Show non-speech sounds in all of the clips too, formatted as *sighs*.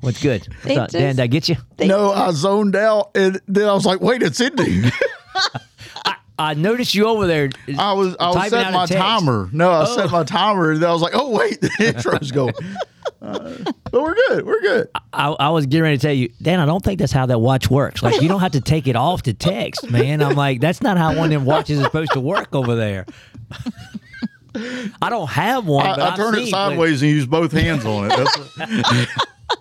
What's good? What's They up, Dan? Did I get you? no, I zoned out, and then I was like, "Wait, it's ending." *laughs* *laughs* I noticed you over there. I was I was setting my timer. No, I Oh. set my timer, and then I was like, "Oh wait, *laughs* the intro's going." Uh, but we're good. We're good. I, I was getting ready to tell you, Dan. I don't think that's how that watch works. Like you don't have to take it off to text, man. I'm like, that's not how one of them watches is supposed to work over there. I don't have one. I, I I've turn it seen sideways and use both hands on it.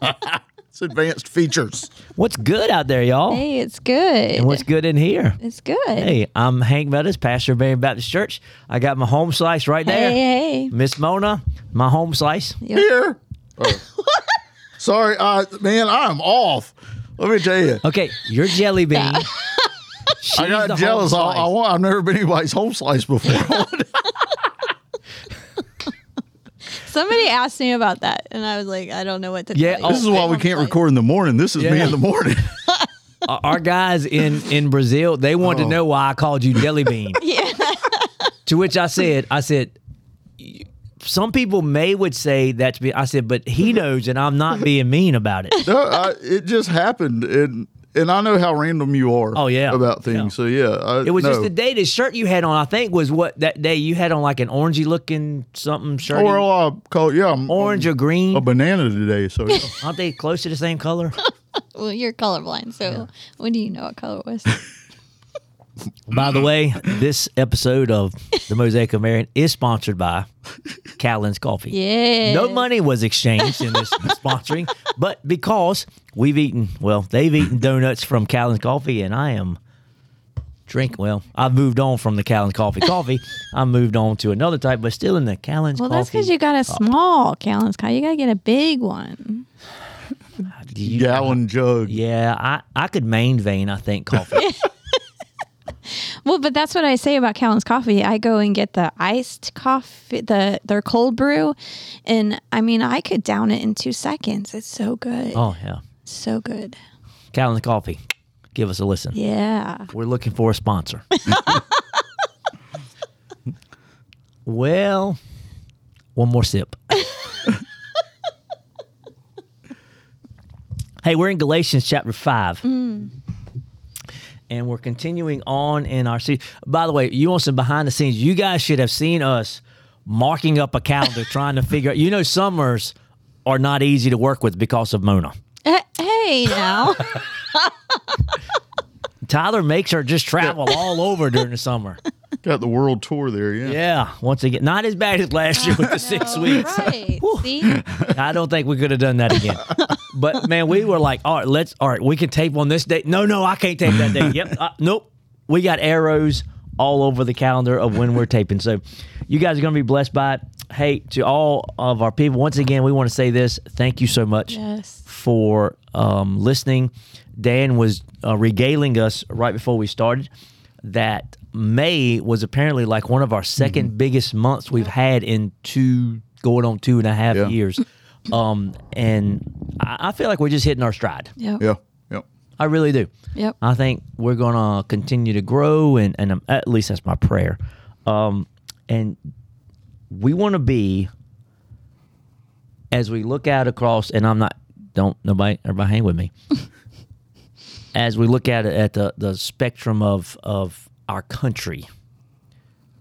That's *laughs* it's advanced features. What's good out there, y'all? Hey, it's good. And what's good in here? it's good. Hey, I'm Hank Meadows, pastor of Marion Baptist Church. I got my home slice right there. hey, hey. Miss Mona, my home slice. Yep. Here. *laughs* Oh. Sorry, uh, man, I'm off. Let me tell you. Okay, you're jelly bean. *laughs* I She's the got jealous. I. I want, I've never been anybody's home slice before. Somebody asked me about that, and I was like, I don't know what to Yeah, tell you. oh, this is why we oh, can't like, record in the morning. This is me Yeah. in the morning. *laughs* Our- Our guys in in Brazil, they wanted Oh. to know why I called you jelly bean. *laughs* Yeah. to which I said, I said, some people may would say that's me. I said, but he knows, and I'm not being mean about it. no, I, it just happened, and and I know how random you are. Oh, yeah. about things. Yeah. So yeah, I, It was no. just the day the shirt you had on. I think was what that day you had on like an orangey looking something shirt. Or uh, I call yeah, I'm, Orange I'm or green? a banana today. So yeah. *laughs* Aren't they close to the same color? *laughs* Well, you're colorblind, so when do you know what color it was? *laughs* By the mm-hmm. way, this episode of the Mosaic of Marion is sponsored by Callan's Coffee. Yeah. No money was exchanged in this *laughs* sponsoring, but because we've eaten, well, they've eaten donuts from Callan's Coffee, and I am drink. Well, I've moved on from the Callan's Coffee coffee. *laughs* I moved on to another type, but still in the Callan's Well, Coffee. that's because you got a small Callan's Coffee. You got to get a big one. Do *laughs* you- gallon jug. Yeah, I, I could main vein, I think, coffee. Well, but that's what I say about Callan's Coffee. I go and get the iced coffee, the their cold brew, and I mean, I could down it in two seconds. It's so good. oh, yeah. So good. Callan's Coffee. Give us a listen. Yeah. We're looking for a sponsor. *laughs* well, one more sip. *laughs* hey, we're in Galatians chapter 5. Mm. And we're continuing on in our series. By the way, you want some behind the scenes? You guys should have seen us marking up a calendar *laughs* trying to figure out. You know, summers are not easy to work with because of Mona. Eh, Hey, now. *laughs* Tyler makes her just travel all over during the summer. Got the world tour there. Yeah. Yeah, once again, not as bad as last year with the six weeks. right. See? I don't think we could have done that again. *laughs* But *laughs* man, we were like, all right, let's, all right, we can tape on this date. No, no, I can't tape that date. Yep, uh, nope. We got arrows all over the calendar of when we're taping. So you guys are going to be blessed by it. Hey, to all of our people, once again, we want to say this. Thank you so much Yes. for um, listening. Dan was uh, regaling us right before we started that May was apparently like one of our 2nd biggest months we've had in two, going on two and a half Yeah. years. Um, and I, I feel like we're just hitting our stride. Yep. Yeah. Yep. I really do. Yep. I think we're going to continue to grow, and, and um, at least that's my prayer. Um, and we want to be, as we look out across, and I'm not, don't nobody, everybody hang with me. *laughs* as we look at it at the, the spectrum of, of our country,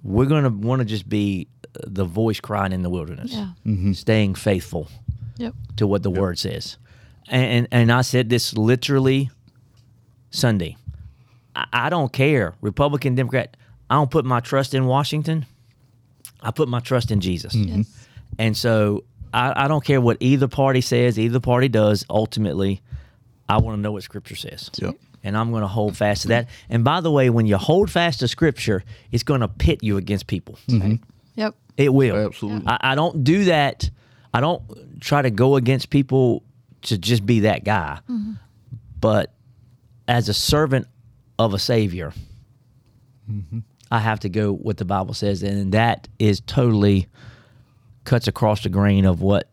we're going to want to just be the voice crying in the wilderness, Yeah. staying faithful Yep. to what the word says. And, and and I said this literally Sunday. I, I don't care, Republican, Democrat. I don't put my trust in Washington. I put my trust in Jesus. Mm-hmm. Yes. And so I, I don't care what either party says, either party does. Ultimately, I want to know what Scripture says. Yep. And I'm going to hold fast to that. And by the way, when you hold fast to Scripture, it's going to pit you against people. Mm-hmm. Yep. It will. Absolutely. I, I don't do that. I don't try to go against people to just be that guy. Mm-hmm. But as a servant of a savior, mm-hmm. I have to go what the Bible says, and that is totally cuts across the grain of what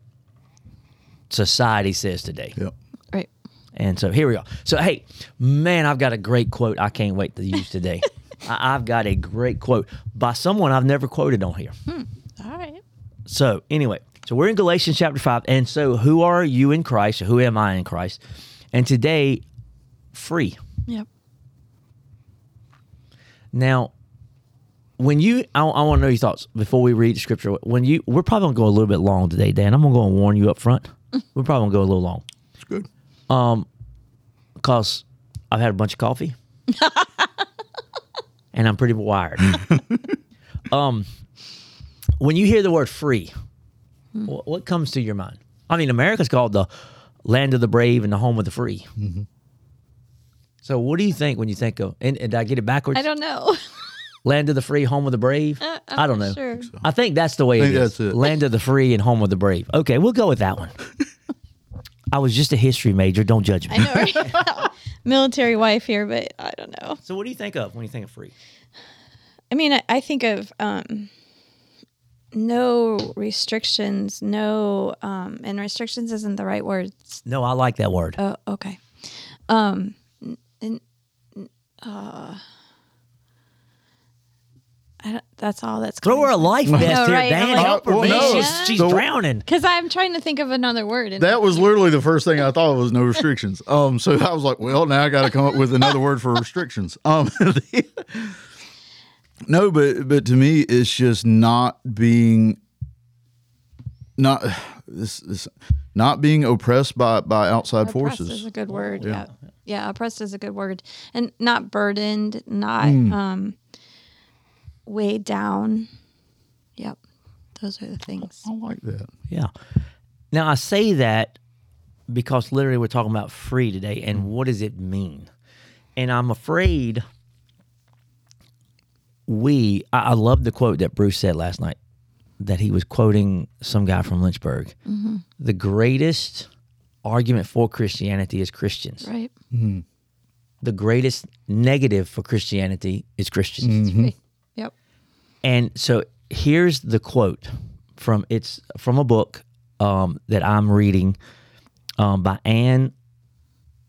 society says today. Yep. Right. And so here we are. So hey, man, I've got a great quote I can't wait to use today. *laughs* I- I've got a great quote by someone I've never quoted on here. Hmm. All right. So anyway, so we're in Galatians chapter five, and so who are you in Christ? Who am I in Christ? And today, free. Yep. Now, when you, I, I want to know your thoughts before we read the scripture. When you, we're probably gonna go a little bit long today, Dan. I'm gonna go and warn you up front. *laughs* We're probably gonna go a little long It's good. Um, because I've had a bunch of coffee, *laughs* and I'm pretty wired. *laughs* um, when you hear the word free, what, what comes to your mind? I mean, America's called the land of the brave and the home of the free. So, what do you think when you think of? And, and did I get it backwards? I don't know. *laughs* Land of the free, home of the brave. Uh, I'm don't know. not sure. I think that's the way I it think is. that's it. Land of the free and home of the brave. Okay, we'll go with that one. *laughs* I was just a history major. Don't judge me. I know. Right? *laughs* Military wife here, but I don't know. So, what do you think of when you think of free? I mean, I, I think of um, no restrictions, no, um, and restrictions isn't the right word. No, I like that word. Oh, okay. Um, n- n- n- uh, I don't, that's all that's Throw her a life *laughs* vest know, here, right? Dan. Like, Help her, well, no. She's, she's So- drowning. *laughs* Because I'm trying to think of another word. And That was literally the first thing I thought was no restrictions. Um, so I was like, well, now I got to come up with another word for restrictions. Um, *laughs* no, but but to me, it's just not being not *sighs* this this not being oppressed by by outside oppressed forces. is a good word. Yeah. yeah, oppressed is a good word, and not burdened, not um, weighed down. Yep, those are the things. I like that. Yeah. Now, I say that because literally we're talking about free today and what does it mean? And I'm afraid we, I, I love the quote that Bruce said last night that he was quoting some guy from Lynchburg. The greatest argument for Christianity is Christians. Right. The greatest negative for Christianity is Christians. Right. Yep. And so here's the quote from it's from a book um, that I'm reading um, by Ann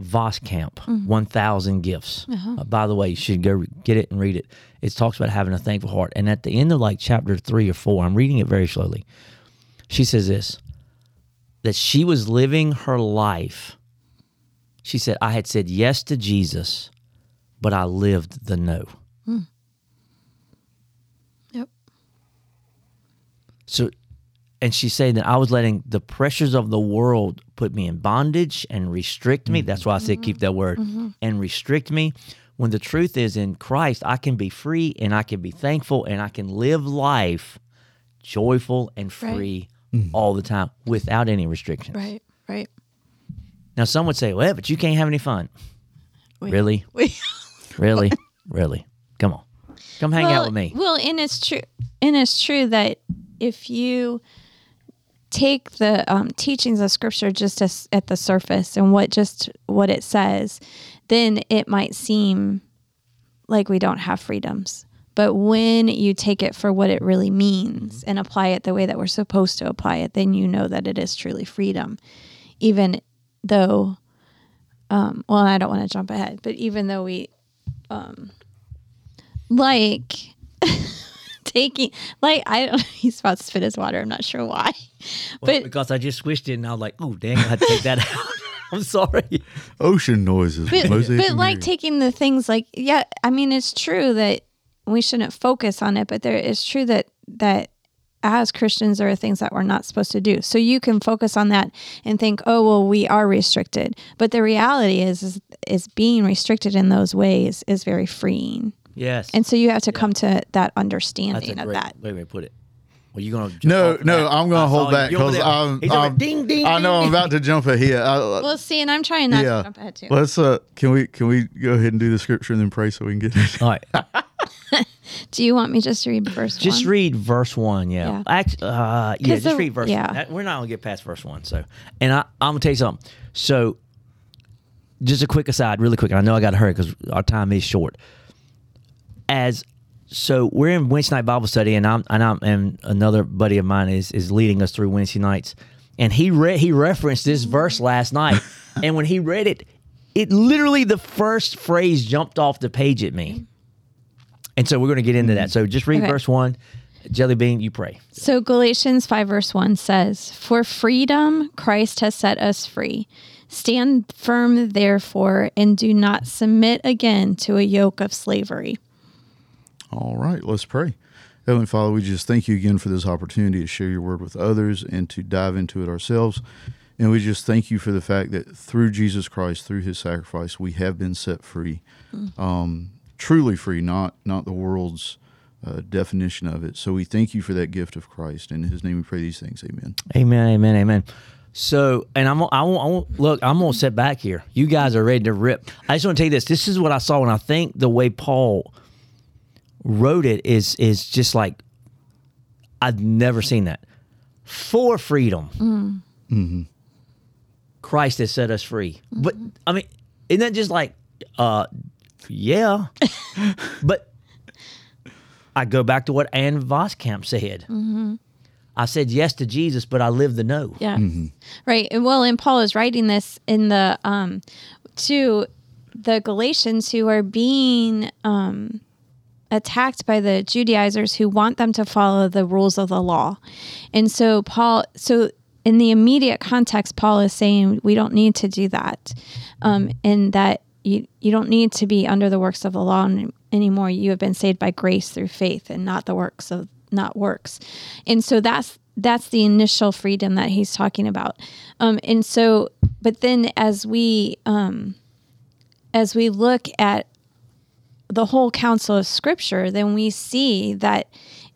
Voskamp, mm-hmm. 1000 Gifts. Uh-huh. Uh, by the way, you should go re- get it and read it. It talks about having a thankful heart. And at the end of like chapter three or four, I'm reading it very slowly. She says this that she was living her life. She said, I had said yes to Jesus, but I lived the no. Hmm. Yep. So, and she's saying that I was letting the pressures of the world put me in bondage and restrict me. That's mm-hmm. why I said keep that mm-hmm. word mm-hmm. and restrict me. When the truth is in Christ, I can be free and I can be thankful and I can live life joyful and free mm. all the time without any restrictions. Right. Right. Now, some would say, well, but you can't have any fun. We- Really? *laughs* We, Really? *laughs* really? Come on. Come hang out with me. Well, and it's true. And it's true that if you take the um, teachings of Scripture just as, at the surface and what just what it says, then it might seem like we don't have freedoms. But when you take it for what it really means and apply it the way that we're supposed to apply it, then you know that it is truly freedom. Even though, um, well, I don't want to jump ahead, but even though we um, like *laughs* taking like I don't *laughs* he's about to spit his water. I'm not sure why. Well, but because I just squished it and I was like, oh, dang, I had to take that out. *laughs* I'm sorry. Ocean noises. but, but like taking the things like yeah, I mean it's true that we shouldn't focus on it, but there it's true that that as Christians there are things that we're not supposed to do. So you can focus on that and think, "Oh, well, we are restricted." But the reality is is, is being restricted in those ways is very freeing. Yes. And so you have to come to that That's a understanding of great that. way to put it. Well, you gonna jump no, no, that? I'm going to saw hold back because. I'm, He's over I'm ding ding. I know ding, I'm about to jump ahead. I, Well, see, and I'm trying not yeah. to jump ahead too. Let's uh, can we can we go ahead and do the scripture and then pray so we can get it? All right. *laughs* *laughs* Do you want me just to read verse Just one? read verse one, yeah. Yeah. Act, uh, yeah, 'Cause just the- read verse yeah. one. That- we're not gonna get past verse one. So, and I, I'm gonna tell you something. So, just a quick aside, really quick. and I know I got to hurry because our time is short. As so, we're in Wednesday night Bible study, and I'm and I'm and another buddy of mine is is leading us through Wednesday nights, and he read he referenced this verse last night, *laughs* and when he read it, it literally the first phrase jumped off the page at me. And so we're going to get into that. So just read Okay. verse one. Jelly bean, you pray. So Galatians 5 verse 1 says, For freedom Christ has set us free. Stand firm therefore and do not submit again to a yoke of slavery. All right, let's pray. Heavenly Father, we just thank you again for this opportunity to share your word with others and to dive into it ourselves. And we just thank you for the fact that through Jesus Christ, through his sacrifice, we have been set free. Um, truly free, not not the world's uh, definition of it. So we thank you for that gift of Christ. In his name we pray these things. Amen. Amen, amen, amen. So, and I'm, I won't, I won't look. I'm gonna sit back here. You guys are ready to rip. I just want to tell you this. This is what I saw, and I think the way Paul wrote it is is just like I've never seen that for freedom. Christ has set us free. But I mean, isn't that just like, uh, yeah, *laughs* but I go back to what Ann Voskamp said. I said yes to Jesus, but I live the no. Yeah. Right. And well, and Paul is writing this in the um to the Galatians who are being um attacked by the Judaizers who want them to follow the rules of the law. And so Paul so in the immediate context Paul is saying we don't need to do that. Um and that you you don't need to be under the works of the law anymore. You have been saved by grace through faith and not the works of not works. And so that's that's the initial freedom that he's talking about. Um, and so, but then as we um, as we look at the whole counsel of Scripture, then we see that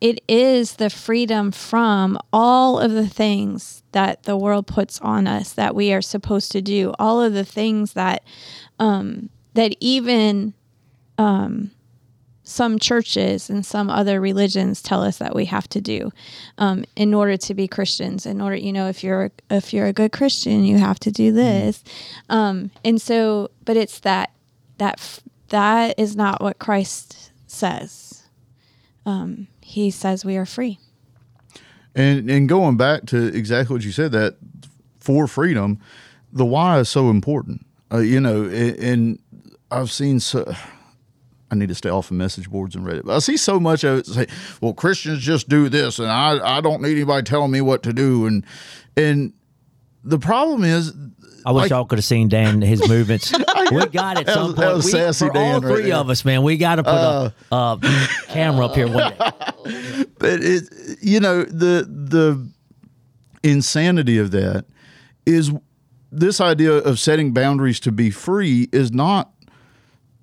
it is the freedom from all of the things that the world puts on us that we are supposed to do, all of the things that um, that even some churches and some other religions tell us that we have to do um, in order to be Christians. In order, you know, if you're if you're a good Christian, you have to do this. Um, and so, but it's that that that is not what Christ says. Um, he says we are free. And and going back to exactly what you said, that for freedom, the why is so important. Uh, you know, and, and I've seen so. I need to stay off of message boards and Reddit. But I see so much of it say, "Well, Christians just do this, and I I don't need anybody telling me what to do." And and the problem is, I wish Like- y'all could have seen Dan his movements. *laughs* we got it That some was- that point. was We- sassy for Dan all right three there. of us, man, we got to put a, uh, a camera up here one day. *laughs* but it you know the the insanity of that is this idea of setting boundaries to be free is not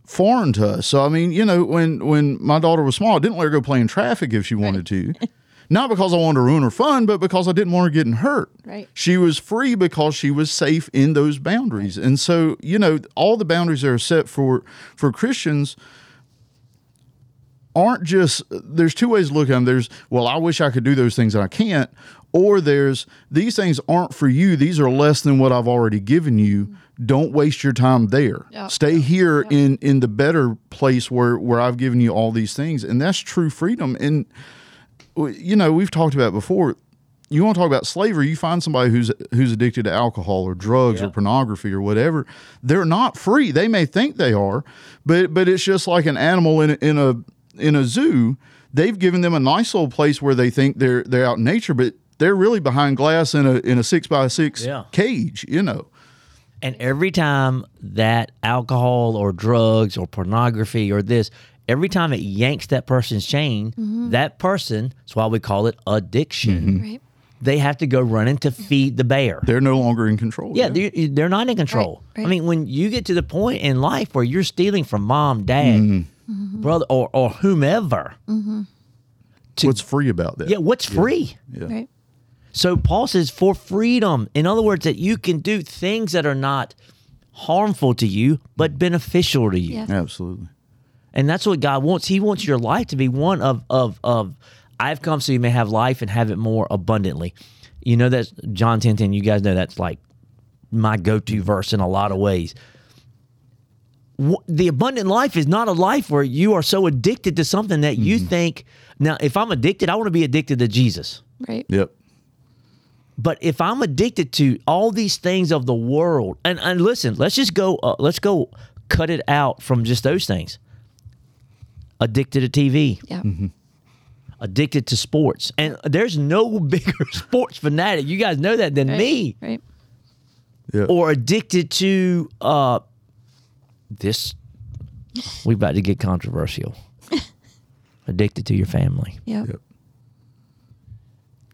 foreign to us. So I mean, you know, when when my daughter was small, I didn't let her go play in traffic if she wanted to. *laughs* Not because I wanted to ruin her fun, but because I didn't want her getting hurt. Right. She was free because she was safe in those boundaries. And so, you know, all the boundaries that are set for for Christians aren't just there's two ways to look at them. There's well i wish i could do those things and i can't. Or there's these things aren't for you. These are less than what i've already given you. Don't waste your time there. Yep. stay here in in the better place where where i've given you all these things. And that's true freedom. And you know we've talked about before you want to talk about slavery you find somebody who's who's addicted to alcohol or drugs Yeah. or pornography or whatever they're not free they may think they are but but it's just like an animal in a, in a in a zoo they've given them a nice little place where they think they're they're out in nature but they're really behind glass in a in a six by six Yeah. cage you know And every time that alcohol or drugs or pornography or this, every time it yanks that person's chain, mm-hmm. that person, that's why we call it addiction. Mm-hmm. Right. They have to go running to feed the bear. they're no longer in control Yeah, they're, they're not in control. Right, right. I mean, when you get to the point in life where you're stealing from mom, dad, mm-hmm. brother, or, or whomever, to- what's free about that yeah, what's free? Right. So Paul says for freedom. In other words, that you can do things that are not harmful to you, but beneficial to you. Yeah. absolutely And that's what God wants. He wants your life to be one of of of I've come so you may have life and have it more abundantly. You know that's John 10 10. You guys know that's like my go to verse in a lot of ways. The abundant life is not a life where you are so addicted to something that you think. Now, if I'm addicted, I want to be addicted to Jesus. Right. Yep. But if I'm addicted to all these things of the world, and, and listen, let's just go, uh, let's go cut it out from just those things. Addicted to TV, Yeah. addicted to sports, and there's no *laughs* bigger sports fanatic. You guys know that than Right. me. Right. Yep. Or addicted to uh, this. We about to get controversial. *laughs* addicted to your family. Yep. Yep.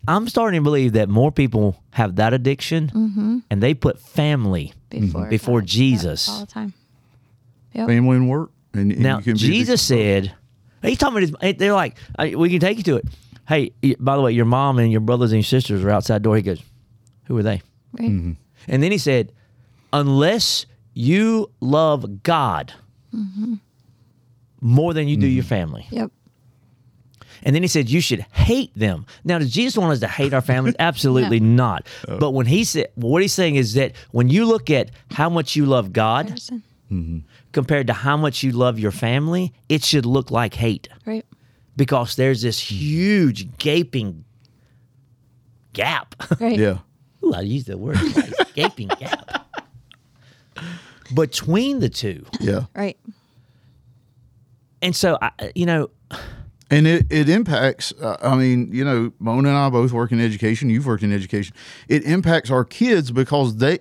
I'm starting to believe that more people have that addiction, and they put family Before before God. Jesus. Yep. All the time. Yep. Family and work. And, and Now you can be Jesus said, he's talking about his. Eh, they're like, "Hey, we can take you to it. Hey, by the way, your mom and your brothers and your sisters are outside the door. He goes, who are they? Right. Mm-hmm. And then he said, unless you love God mm-hmm. more than you do mm-hmm. your family. Yep. And then he said, you should hate them. Now, does Jesus want us to hate our families? *laughs* Absolutely not. Oh. But when he said, what he's saying is that when you look at how much you love God Person. Compared to how much you love your family, it should look like hate Right. because there's this huge gaping gap. Right. Yeah. Ooh, I used the word twice. *laughs* gaping gap between the two. Yeah. Right. And so, I, you know, And it, it impacts, uh, I mean, you know, Mona and I both work in education. You've worked in education. It impacts our kids because they,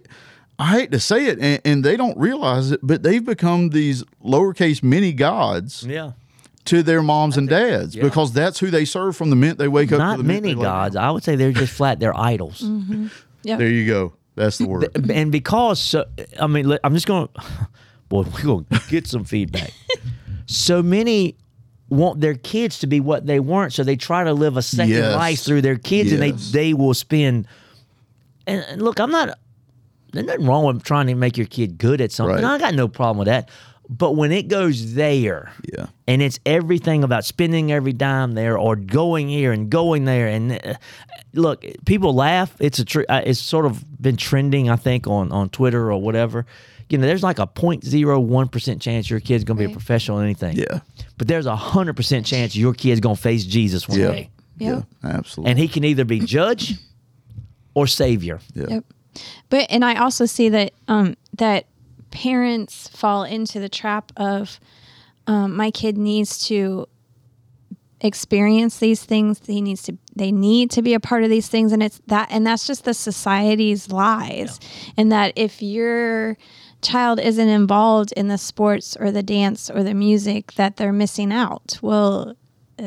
I hate to say it, and, and they don't realize it, but they've become these lowercase mini gods yeah, to their moms and dads Yeah. because that's who they serve from the minute they wake up. not the many they lay gods. I would say they're just flat. They're idols. *laughs* Mm-hmm. Yep. There you go. That's the word. and because I mean, I'm just going. *laughs* to Boy, we're going to get some feedback. *laughs* so many want their kids to be what they weren't, so they try to live a second Yes. life through their kids, and they they will spend. And, and look, I'm not. There's nothing wrong with trying to make your kid good at something. Right. I got no problem with that. But when it goes there, Yeah. and it's everything about spending every dime there or going here and going there and uh, look people laugh it's a tr- uh, it's sort of been trending i think on on twitter or whatever you know there's like a 0.01% chance your kid's going to be a professional in anything Yeah. but there's a 100% chance your kid's going to face jesus one Yeah. day Yep. Yeah. Absolutely. and he can either be judge or savior yeah. Yep. But and I also see that um that parents fall into the trap of um, my kid needs to experience these things. He needs to they need to be a part of these things. And it's that and that's just the society's lies. And that if your child isn't involved in the sports or the dance or the music that they're missing out. Well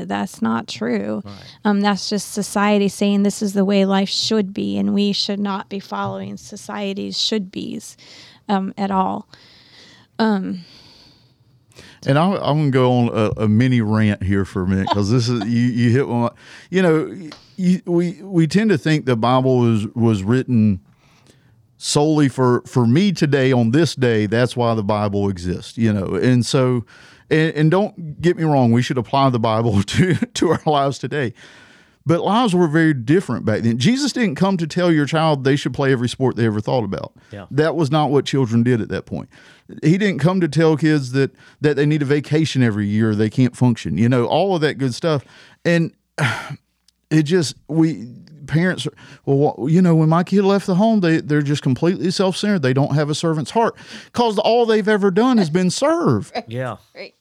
that's not true um, that's just society saying this is the way life should be and we should not be following society's should be's um, at all And I, I'm going to go on a, a mini rant here for a minute because this is you. You hit one. You know, you, we we tend to think the Bible was was written solely for for me today on this day. That's why the Bible exists. You know, and so and, and don't get me wrong. We should apply the Bible *laughs* to to our lives today. But lives were very different back then. Jesus didn't come to tell your child they should play every sport they ever thought about. Yeah. That was not what children did at that point. He didn't come to tell kids that that they need a vacation every year, they can't function. You know, all of that good stuff. And *sighs* it just we parents well you know when my kid left the home they they're just completely self-centered they don't have a servant's heart cuz all they've ever done has been serve *laughs* yeah right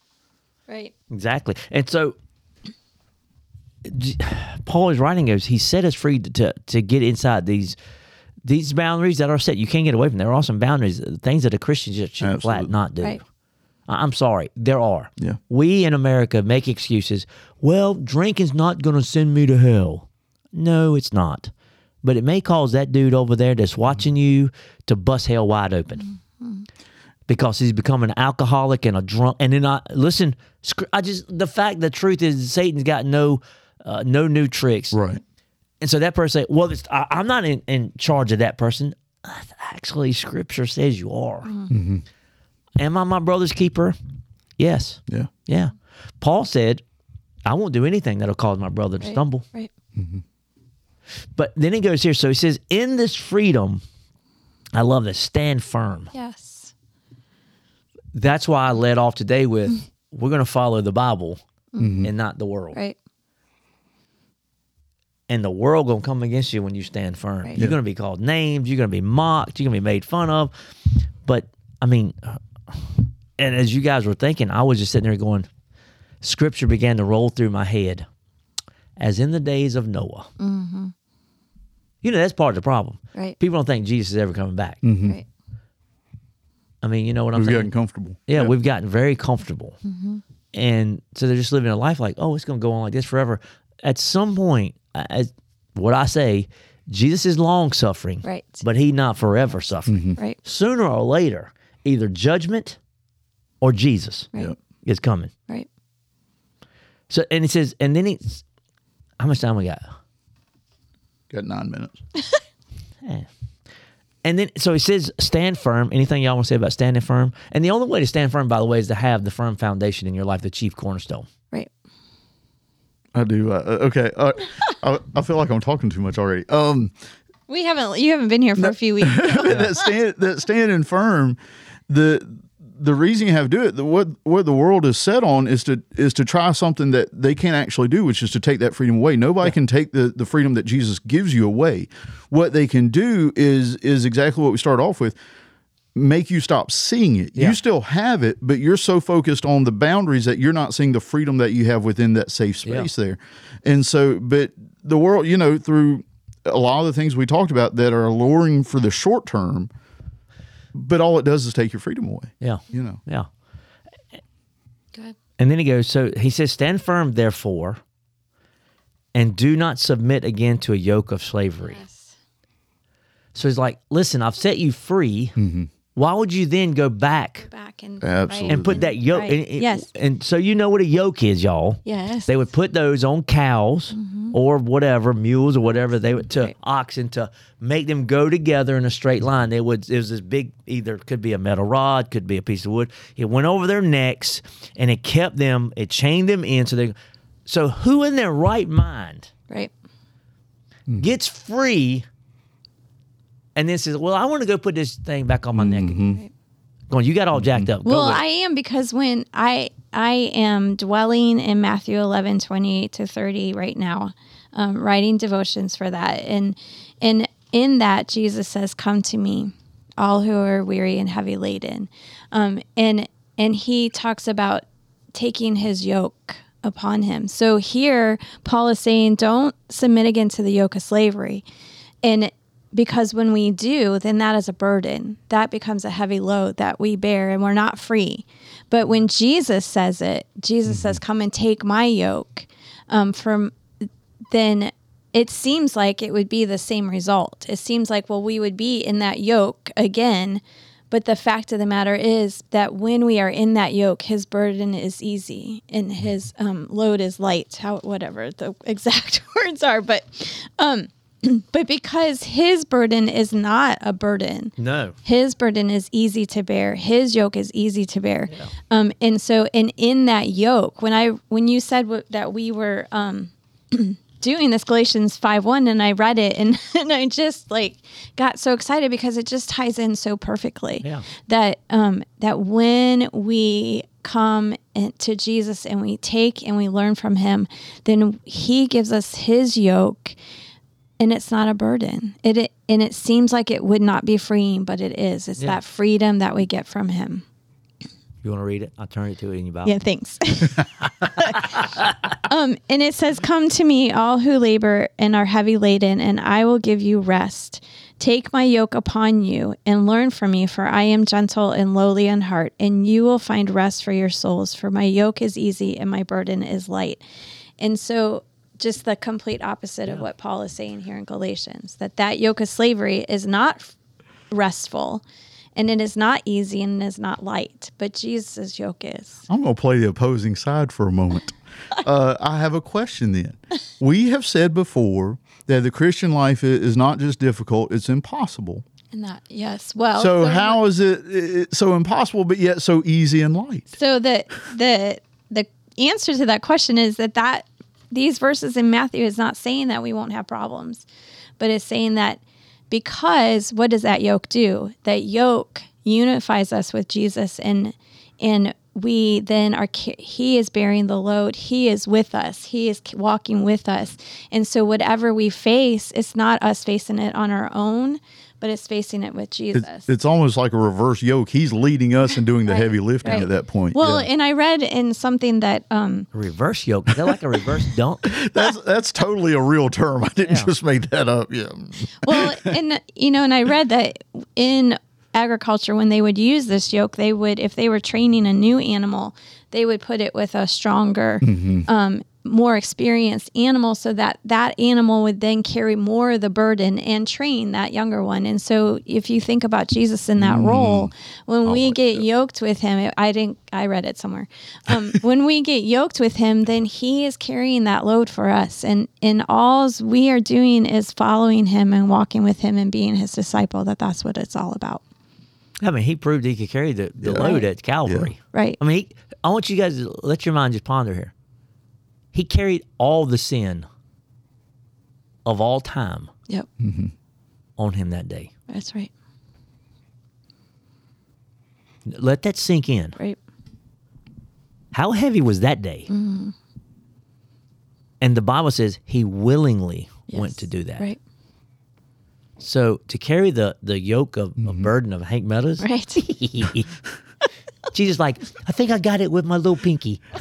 right Exactly. And so Paul is writing goes, he set us free to, to, to get inside these these boundaries that are set. You can't get away from. There are some boundaries, uh, things that a Christian just should flat Absolutely. not do. Right. I- I'm sorry, there are. Yeah. We in America make excuses. Well, drinking's not going to send me to hell. No, it's not. But it may cause that dude over there that's watching you to bust hell wide open because he's become an alcoholic and a drunk. And then I listen. I just the fact, the truth is, Satan's got no, uh, no new tricks. right And so that person say, "Well, it's, I, I'm not in, in charge of that person." Actually, Scripture says you are. Am I my brother's keeper? Yes. Yeah. Yeah. Paul said, I won't do anything that'll cause my brother to Right. stumble. Right. But then he goes here. So he says, in this freedom, I love this, stand firm. Yes. That's why I led off today with *laughs* we're going to follow the Bible mm-hmm. and not the world. Right. And the world going to come against you when you stand firm. Right. You're Yeah. going to be called names. You're going to be mocked. You're going to be made fun of. But I mean, and as you guys were thinking, I was just sitting there going, Scripture began to roll through my head, as in the days of Noah. Mm-hmm. You know, that's part of the problem. Right. People don't think Jesus is ever coming back. Right. I mean, you know what I'm We've saying? gotten comfortable. yeah, we've gotten very comfortable. Mm-hmm. And so they're just living a life like, oh, it's going to go on like this forever. At some point, as what I say, Jesus is long suffering, Right. but he not forever suffering. Mm-hmm. Right. Sooner or later, either judgment or Jesus Right. Is coming. Right. So, and he says, and then he's, how much time we got? Got nine minutes. *laughs* Eh. And then, so he says, stand firm. Anything y'all want to say about standing firm? And the only way to stand firm, by the way, is to have the firm foundation in your life, the chief cornerstone. Right. I do. Uh, okay. Uh, I, I feel like I'm talking too much already. Um, We haven't. You haven't been here for a few weeks. *laughs* that stand that standing firm, the the reason you have to do it, the, what what the world is set on is to is to try something that they can't actually do, which is to take that freedom away. Nobody can take the the freedom that Jesus gives you away. What they can do is is exactly what we started off with. Make you stop seeing it. Yeah. You still have it, but you're so focused on the boundaries that you're not seeing the freedom that you have within that safe space there. And so, but the world, you know, through a lot of the things we talked about that are alluring for the short term, but all it does is take your freedom away. Yeah. You know, Yeah. Good. And then he goes, so he says, stand firm, therefore, and do not submit again to a yoke of slavery. Yes. So he's like, listen, I've set you free. Mm-hmm. Why would you then go back Back and Absolutely. and put that yoke? Right. And, and- yes. And so you know what a yoke is, y'all. Yes. They would put those on cows mm-hmm. Or whatever, mules or whatever they would to Right. oxen to make them go together in a straight line. They would it was this big either could be a metal rod, could be a piece of wood. It went over their necks and it kept them, it chained them in so they so who in their right mind right. Hmm. gets free and then says, Well, I want to go put this thing back on my neck. Mm-hmm. Right. Going, you got all jacked mm-hmm. up. Well. I am because when I I am dwelling in Matthew 11, 28 to 30 right now, um, writing devotions for that. And and in that, Jesus says, Come to me, all who are weary and heavy laden. Um, and and he talks about taking his yoke upon him. So here, Paul is saying, Don't submit again to the yoke of slavery. And because when we do, then that is a burden. That becomes a heavy load that we bear and we're not free. But when Jesus says it, Jesus says, Come and take my yoke, um, from then it seems like it would be the same result. It seems like, well, we would be in that yoke again. But the fact of the matter is that when we are in that yoke, his burden is easy and his um, load is light. How whatever the *laughs* exact *laughs* words are, but um, *clears throat* but because his burden is not a burden, no. his burden is easy to bear. His yoke is easy to bear. Um, and so, and in that yoke, when I when you said w- that we were um, *clears throat* doing this Galatians five one, and I read it, and, *laughs* and I just like got so excited because it just ties in so perfectly. Yeah. That um, that when we come to Jesus and we take and we learn from Him, then He gives us His yoke and it's not a burden. It, it and it seems like it would not be freeing, but it is. It's Yeah. that freedom that we get from him. You want to read it? I'll turn it to you in your Bible. Yeah, thanks. *laughs* um, and it says, "Come to me, all who labor and are heavy laden, and I will give you rest. Take my yoke upon you and learn from me, for I am gentle and lowly in heart, and you will find rest for your souls. For my yoke is easy and my burden is light." And so, just the complete opposite of what Paul is saying here in Galatians, that that yoke of slavery is not restful. And it is not easy and it is not light, but Jesus' yoke is. I'm going to play the opposing side for a moment. *laughs* uh, I have a question then. We have said before that the Christian life is not just difficult, it's impossible. And that yes. Well, So how is it, it so impossible, but yet so easy and light? So the the the answer to that question is that that these verses in Matthew is not saying that we won't have problems, but it's saying that because what does that yoke do? That yoke unifies us with Jesus and and we then are he is bearing the load. He is with us. He is walking with us. And so whatever we face it's not us facing it on our own but it's facing it with jesus It's, it's almost like a reverse yoke. He's leading us and doing the Right, heavy lifting right. at that point. well Yeah. and i read in something that um A reverse yoke. Is that like a reverse *laughs* dunk? that's that's totally a real term. I didn't Yeah. just make that up. Yeah. well and you know and i read that in agriculture when they would use this yoke they would if they were training a new animal they would put it with a stronger um, more experienced animal so that that animal would then carry more of the burden and train that younger one. And so if you think about jesus in that role when we get yoked with him i didn't i read it somewhere. Um, *laughs* when we get yoked with him then he is carrying that load for us. And and alls we are doing is following him and walking with him and being his disciple that that's what it's all about. I mean, he proved he could carry the, the Yeah. load at Calvary. right. I mean, he, I want you guys to let your mind just ponder here. He carried all the sin of all time yep on him that day. that's right Let that sink in. right How heavy was that day? Mm-hmm. And the Bible says he willingly Yes. went to do that. right So to carry the the yoke of a burden of Hank Meadows, right *laughs* Jesus like, I think I got it with my little pinky. *laughs*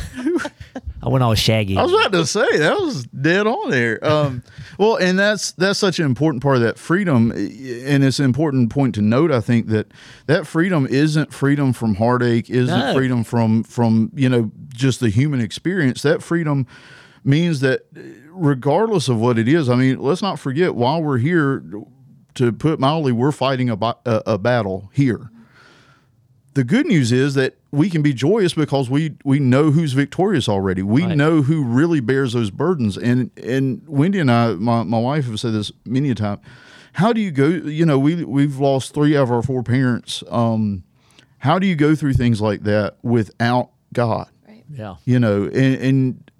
I went all shaggy. I was about to say that was dead on there. Um, *laughs* well, and that's that's such an important part of that freedom, and it's an important point to note. I think that that freedom isn't freedom from heartache, isn't No. freedom from from you know just the human experience. That freedom means that regardless of what it is, I mean, let's not forget while we're here, to put mildly, we're fighting a, a, a battle here the good news is that we can be joyous because we we know who's victorious already. We Right. know who really bears those burdens. And and Wendy and I, my, my wife have said this many a time. How do you go? You know, we we've lost three out of our four parents. Um, how do you go through things like that without God? right yeah. You know, and, and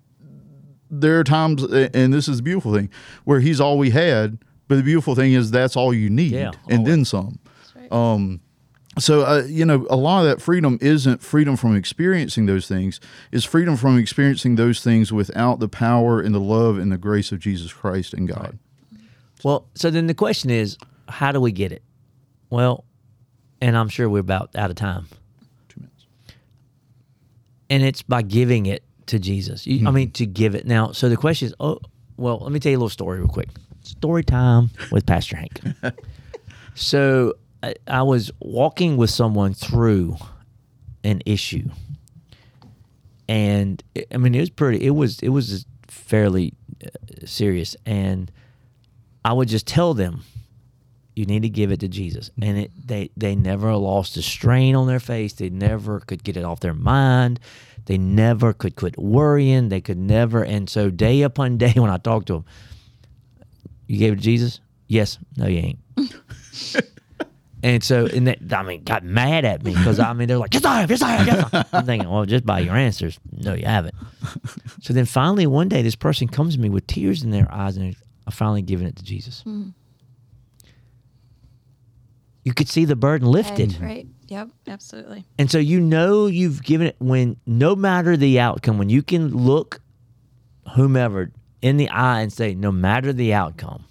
there are times, and this is the beautiful thing, where He's all we had. But the beautiful thing is that's all you need, Yeah, and then some that's right so uh, you know a lot of that freedom isn't freedom from experiencing those things it's freedom from experiencing those things without the power and the love and the grace of jesus christ and god Well, so then the question is, how do we get it? Well, and I'm sure we're about out of time. two minutes and it's by giving it to Jesus. You, I mean, Mm-hmm. to give it. Now, so the question is, oh, well, let me tell you a little story real quick. Story time with Pastor Hank. *laughs* so I, was walking with someone through an issue, and I mean, it was pretty. It was it was fairly uh, serious, and I would just tell them, you need to give it to Jesus. And it they they never lost a strain on their face. They never could get it off their mind. They never could quit worrying. They could never. And so day upon day, *laughs* when I talked to them, you gave it to Jesus? Yes. No, you ain't. *laughs* and so, and that, I mean, got mad at me because I mean, they're like, yes, I have, yes, I have, yes. I have." I'm thinking, well, just by your answers, no, you haven't. so then finally, one day, this person comes to me with tears in their eyes, and I finally giving it to Jesus. Hmm. You could see the burden lifted. right, right yep absolutely And so you know you've given it when no matter the outcome, when you can look whomever in the eye and say, no matter the outcome,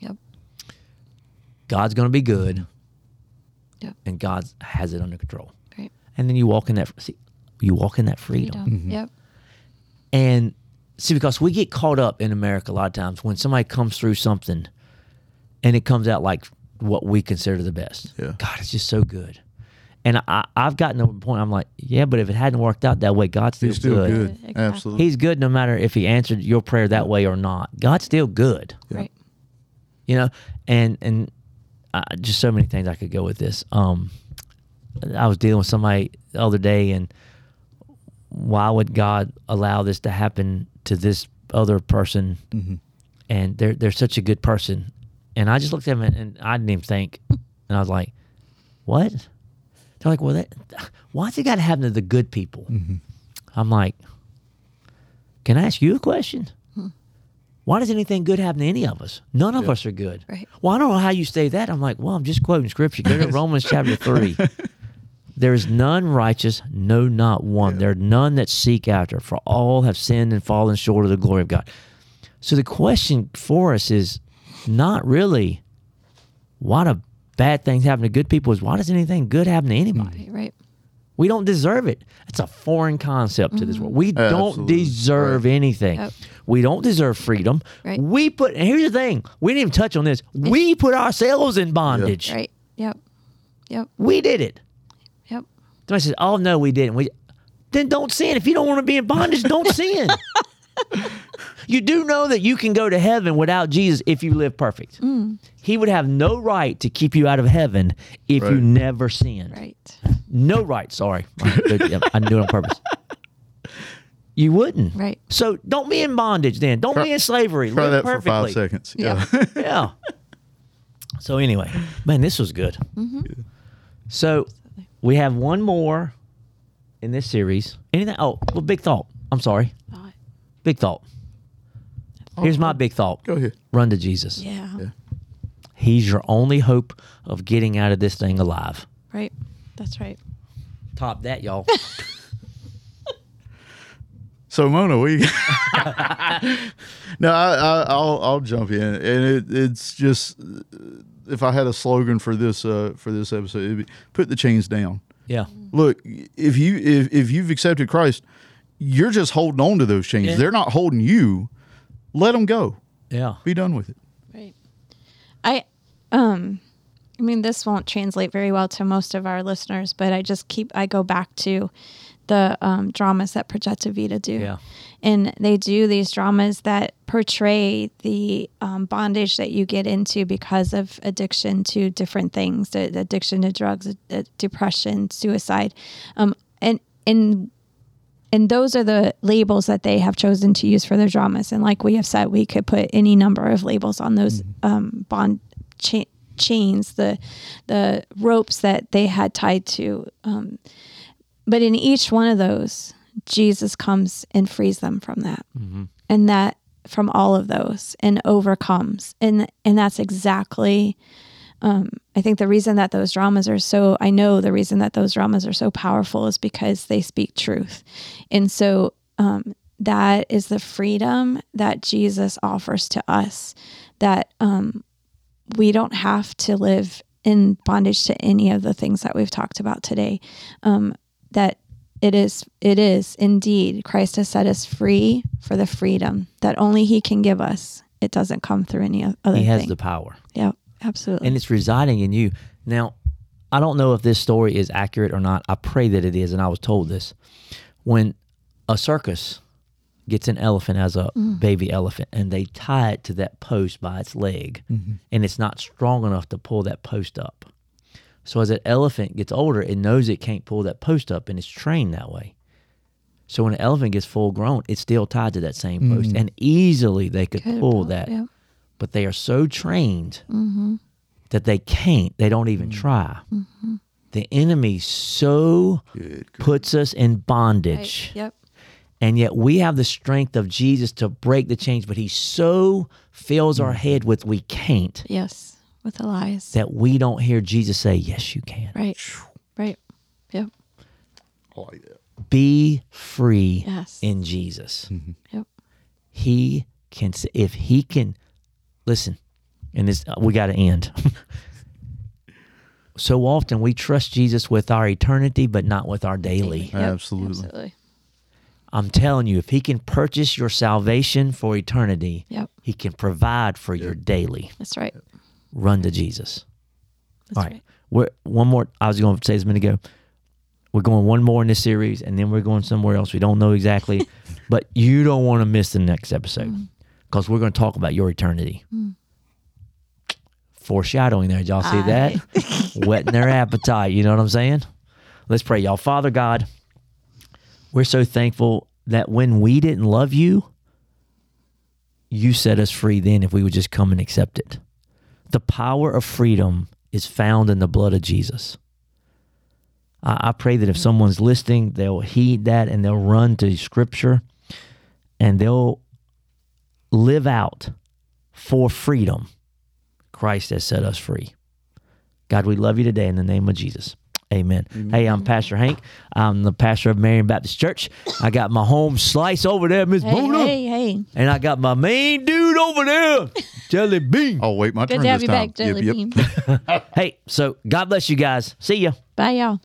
yep God's going to be good Yep. and God has it under control. right And then you walk in that see, you walk in that freedom. freedom mm-hmm. yep And see, because we get caught up in America a lot of times when somebody comes through something and it comes out like what we consider the best. Yeah. God, it's just so good. And I, I've gotten to a point I'm like, yeah, but if it hadn't worked out that way, God's still, he's still good. good, Exactly. absolutely He's good no matter if he answered your prayer that way or not. God's still good. right You know, and and uh, just so many things I could go with this. Um, I was dealing with somebody the other day, and why would God allow this to happen to this other person? And they're they're such a good person, and I just looked at him and, and I didn't even think And I was like, what? They're like, well, that, why's it got to happen to the good people? I'm like, can I ask you a question? Why does anything good happen to any of us? None of us are good. Right. Well, I don't know how you say that. I'm like, well, I'm just quoting scripture. Go to *laughs* Romans chapter 3. There is none righteous, no, not one. There are none that seek after, for all have sinned and fallen short of the glory of God. So the question for us is not really why do bad things happen to good people, is why does anything good happen to anybody? Right. Right. We don't deserve it. It's a foreign concept to this mm-hmm. world. We don't Absolutely. deserve anything. Yep. We don't deserve freedom. Right. We put, and here's the thing we didn't even touch on this. We put ourselves in bondage. Right. Yep. Yep. We did it. Yep. Somebody says, "Oh no, we didn't." We then don't sin. If you don't want to be in bondage, don't *laughs* sin. You do know that you can go to heaven without Jesus if you live perfect. Mm. He would have no right to keep you out of heaven if you never sinned. Right. No right. Sorry, I didn't do it on purpose. *laughs* You wouldn't. Right. So don't be in bondage. Then don't Try- be in slavery. Try Live that for five seconds. Yeah. Yeah. *laughs* Yeah. So anyway, man, this was good. Mm-hmm. So we have one more in this series. Anything? Oh, well, big thought. I'm sorry. Thought. Big thought. Here's my big thought. Go ahead. Run to Jesus. Yeah. Yeah. He's your only hope of getting out of this thing alive. Right. That's right. Top that, y'all. *laughs* So Mona, we *laughs* no, I, I, I'll I'll jump in, and it, it's just if I had a slogan for this uh, for this episode, it'd be put the chains down. yeah. Look, if you if, if you've accepted Christ, you're just holding on to those chains. Yeah. They're not holding you. Let them go. Yeah. Be done with it. Right. I um I mean this won't translate very well to most of our listeners, but I just keep I go back to the um, dramas that Projecta Vita do. Yeah. And they do these dramas that portray the um, bondage that you get into because of addiction to different things, the, the addiction to drugs, uh, depression, suicide. Um, and and and those are the labels that they have chosen to use for their dramas. And like we have said, we could put any number of labels on those um, bond cha- chains, the the ropes that they had tied to. Um, but in each one of those, Jesus comes and frees them from that, and that from all of those, and overcomes. And and that's exactly. Um, I think the reason that those dramas are so, I know the reason that those dramas are so powerful is because they speak truth. And so um, that is the freedom that Jesus offers to us that um, we don't have to live in bondage to any of the things that we've talked about today. Um, that it is, it is indeed Christ has set us free for the freedom that only He can give us. It doesn't come through any other He has thing. the power. yeah, absolutely. and it's residing in you. Now, I don't know if this story is accurate or not. I pray that it is, and I was told this. When a circus gets an elephant as a mm. baby elephant and they tie it to that post by its leg, mm-hmm. and it's not strong enough to pull that post up. So as that elephant gets older, it knows it can't pull that post up, and it's trained that way. So when an elephant gets full grown, it's still tied to that same post, mm-hmm. and easily they could Could pull pull- that yeah. But they are so trained mm-hmm. that they can't. They don't even mm-hmm. try. Mm-hmm. The enemy so Good. puts us in Right. bondage, Yep. and yet we have the strength of Jesus to break the chains. But he so fills our mm. head with we can't Yes. With the lies. that we don't hear Jesus say, "Yes, you can." Right. Right. Yep. I like that. Be free Yes. in Jesus. Yep. He can. s- If he can, listen, and this we got to end. *laughs* so often we trust Jesus with our eternity, but not with our daily. Yep. Absolutely. Absolutely. I'm telling you, if he can purchase your salvation for eternity, Yep. he can provide for your daily. That's right. Run to Jesus. That's All right. right. We're, one more. I was going to say this a minute ago. We're going one more in this series, and then we're going somewhere else. We don't know exactly, *laughs* but you don't want to miss the next episode Mm. Because we're going to talk about your eternity. Hmm. Foreshadowing there. Did y'all see that? *laughs* Whetting their appetite. You know what I'm saying? Let's pray, y'all. Father God, we're so thankful that when we didn't love you, you set us free then if we would just come and accept it. The power of freedom is found in the blood of Jesus. I, I pray that if hmm. someone's listening, they'll heed that and they'll run to Scripture and they'll live out for freedom. Christ has set us free. God, we love you today in the name of Jesus. Amen. Hey, I'm Pastor Hank. I'm the pastor of Marion Baptist Church. I got my home slice over there, Miss Hey, Mona. hey, hey. And I got my main dude over there, *laughs* Jelly Bean. I'll wait my Good turn to have this you time. back, Jelly Yep, yep. Bean. *laughs* Hey, so God bless you guys. See ya. Bye, y'all.